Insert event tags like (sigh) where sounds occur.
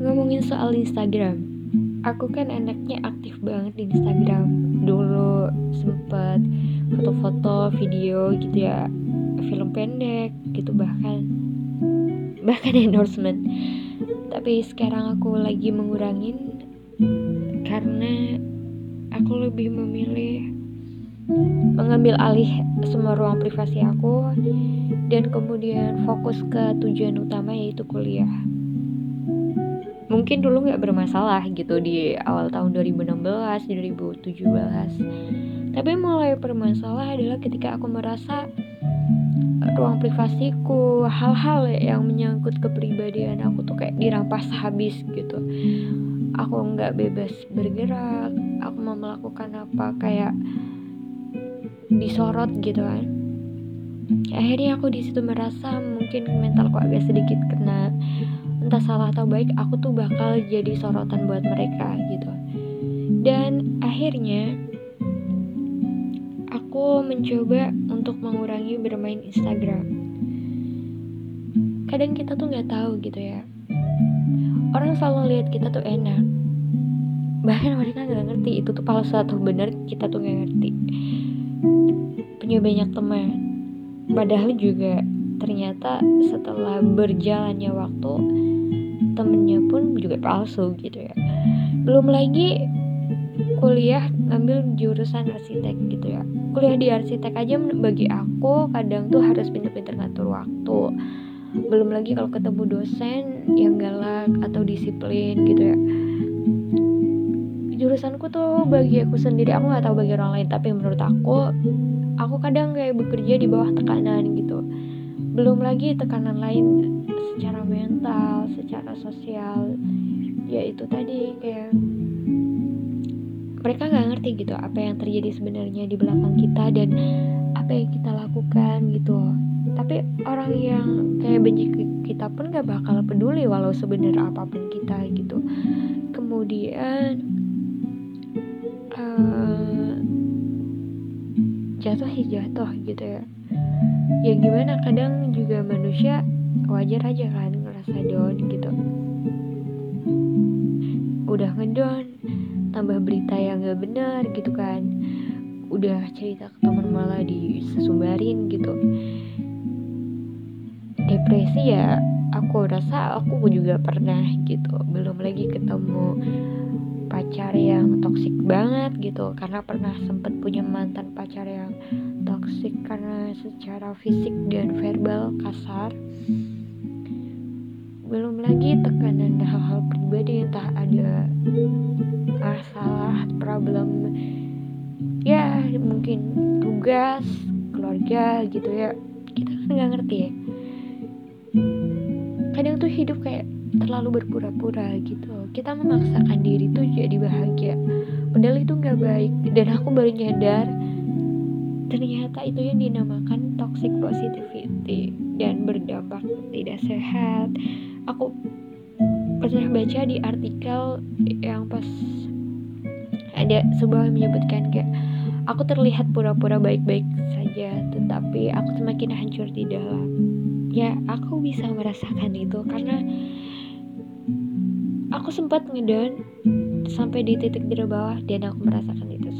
ngomongin soal Instagram aku kan anaknya aktif banget di Instagram. Dulu sempet foto-foto video gitu ya film pendek gitu bahkan bahkan (laughs) endorsement. Tapi sekarang aku lagi mengurangin karena aku lebih memilih mengambil alih semua ruang privasi aku dan kemudian fokus ke tujuan utama yaitu kuliah mungkin dulu nggak bermasalah gitu di awal tahun 2016 2017 tapi mulai bermasalah adalah ketika aku merasa ruang privasiku hal-hal yang menyangkut kepribadian aku tuh kayak dirampas habis gitu. Aku nggak bebas bergerak aku mau melakukan apa kayak disorot gitu kan. Akhirnya aku di situ merasa mungkin mentalku agak sedikit kena entah salah atau baik aku tuh bakal jadi sorotan buat mereka gitu. Dan akhirnya aku mencoba untuk mengurangi bermain Instagram. Kadang kita tuh nggak tahu gitu ya. Orang selalu lihat kita tuh enak. Bahkan mereka nggak ngerti itu tuh palsu atau benar kita tuh nggak ngerti. Punya banyak teman. Padahal juga ternyata setelah berjalannya waktu temennya pun juga palsu gitu ya. Belum lagi kuliah ngambil jurusan arsitek gitu ya. Kuliah di arsitek aja bagi aku kadang tuh harus pinter-pinter ngatur waktu. Belum lagi kalau ketemu dosen yang galak atau disiplin gitu ya. Jurusanku tuh bagi aku sendiri aku nggak tahu bagi orang lain tapi menurut aku aku kadang kayak bekerja di bawah tekanan gitu belum lagi tekanan lain secara mental secara sosial. Ya itu tadi kayak mereka nggak ngerti gitu apa yang terjadi sebenarnya di belakang kita dan apa yang kita lakukan gitu. Tapi orang yang kayak benci kita pun gak bakal peduli walau sebenarnya apa pun kita gitu. Kemudian uh, jatuh ya jatuh gitu ya ya gimana kadang juga manusia wajar aja kan ngerasa down gitu. Udah ngedown tambah berita yang gak benar gitu kan. Udah cerita ke teman malah disesumbarin gitu. Depresi ya aku rasa aku juga pernah gitu. Belum lagi ketemu pacar yang toksik banget gitu. Karena pernah sempet punya mantan pacar yang toksik karena secara fisik dan verbal kasar. Belum lagi tekanan hal-hal pribadi entah ada masalah problem. Ya mungkin tugas keluarga gitu ya. Kita kan nggak ngerti ya. Kadang tuh hidup kayak terlalu berpura-pura gitu. Kita memaksakan diri tuh jadi bahagia. Padahal itu nggak baik dan aku baru nyadar ternyata itu yang dinamakan toxic positivity dan berdampak tidak sehat. Aku pernah baca di artikel yang pas ada sebuah menyebutkan kayak aku terlihat pura-pura baik-baik saja tetapi aku semakin hancur di dalam ya aku bisa merasakan itu karena aku sempat ngedown sampai di titik terbawah dan aku merasakan itu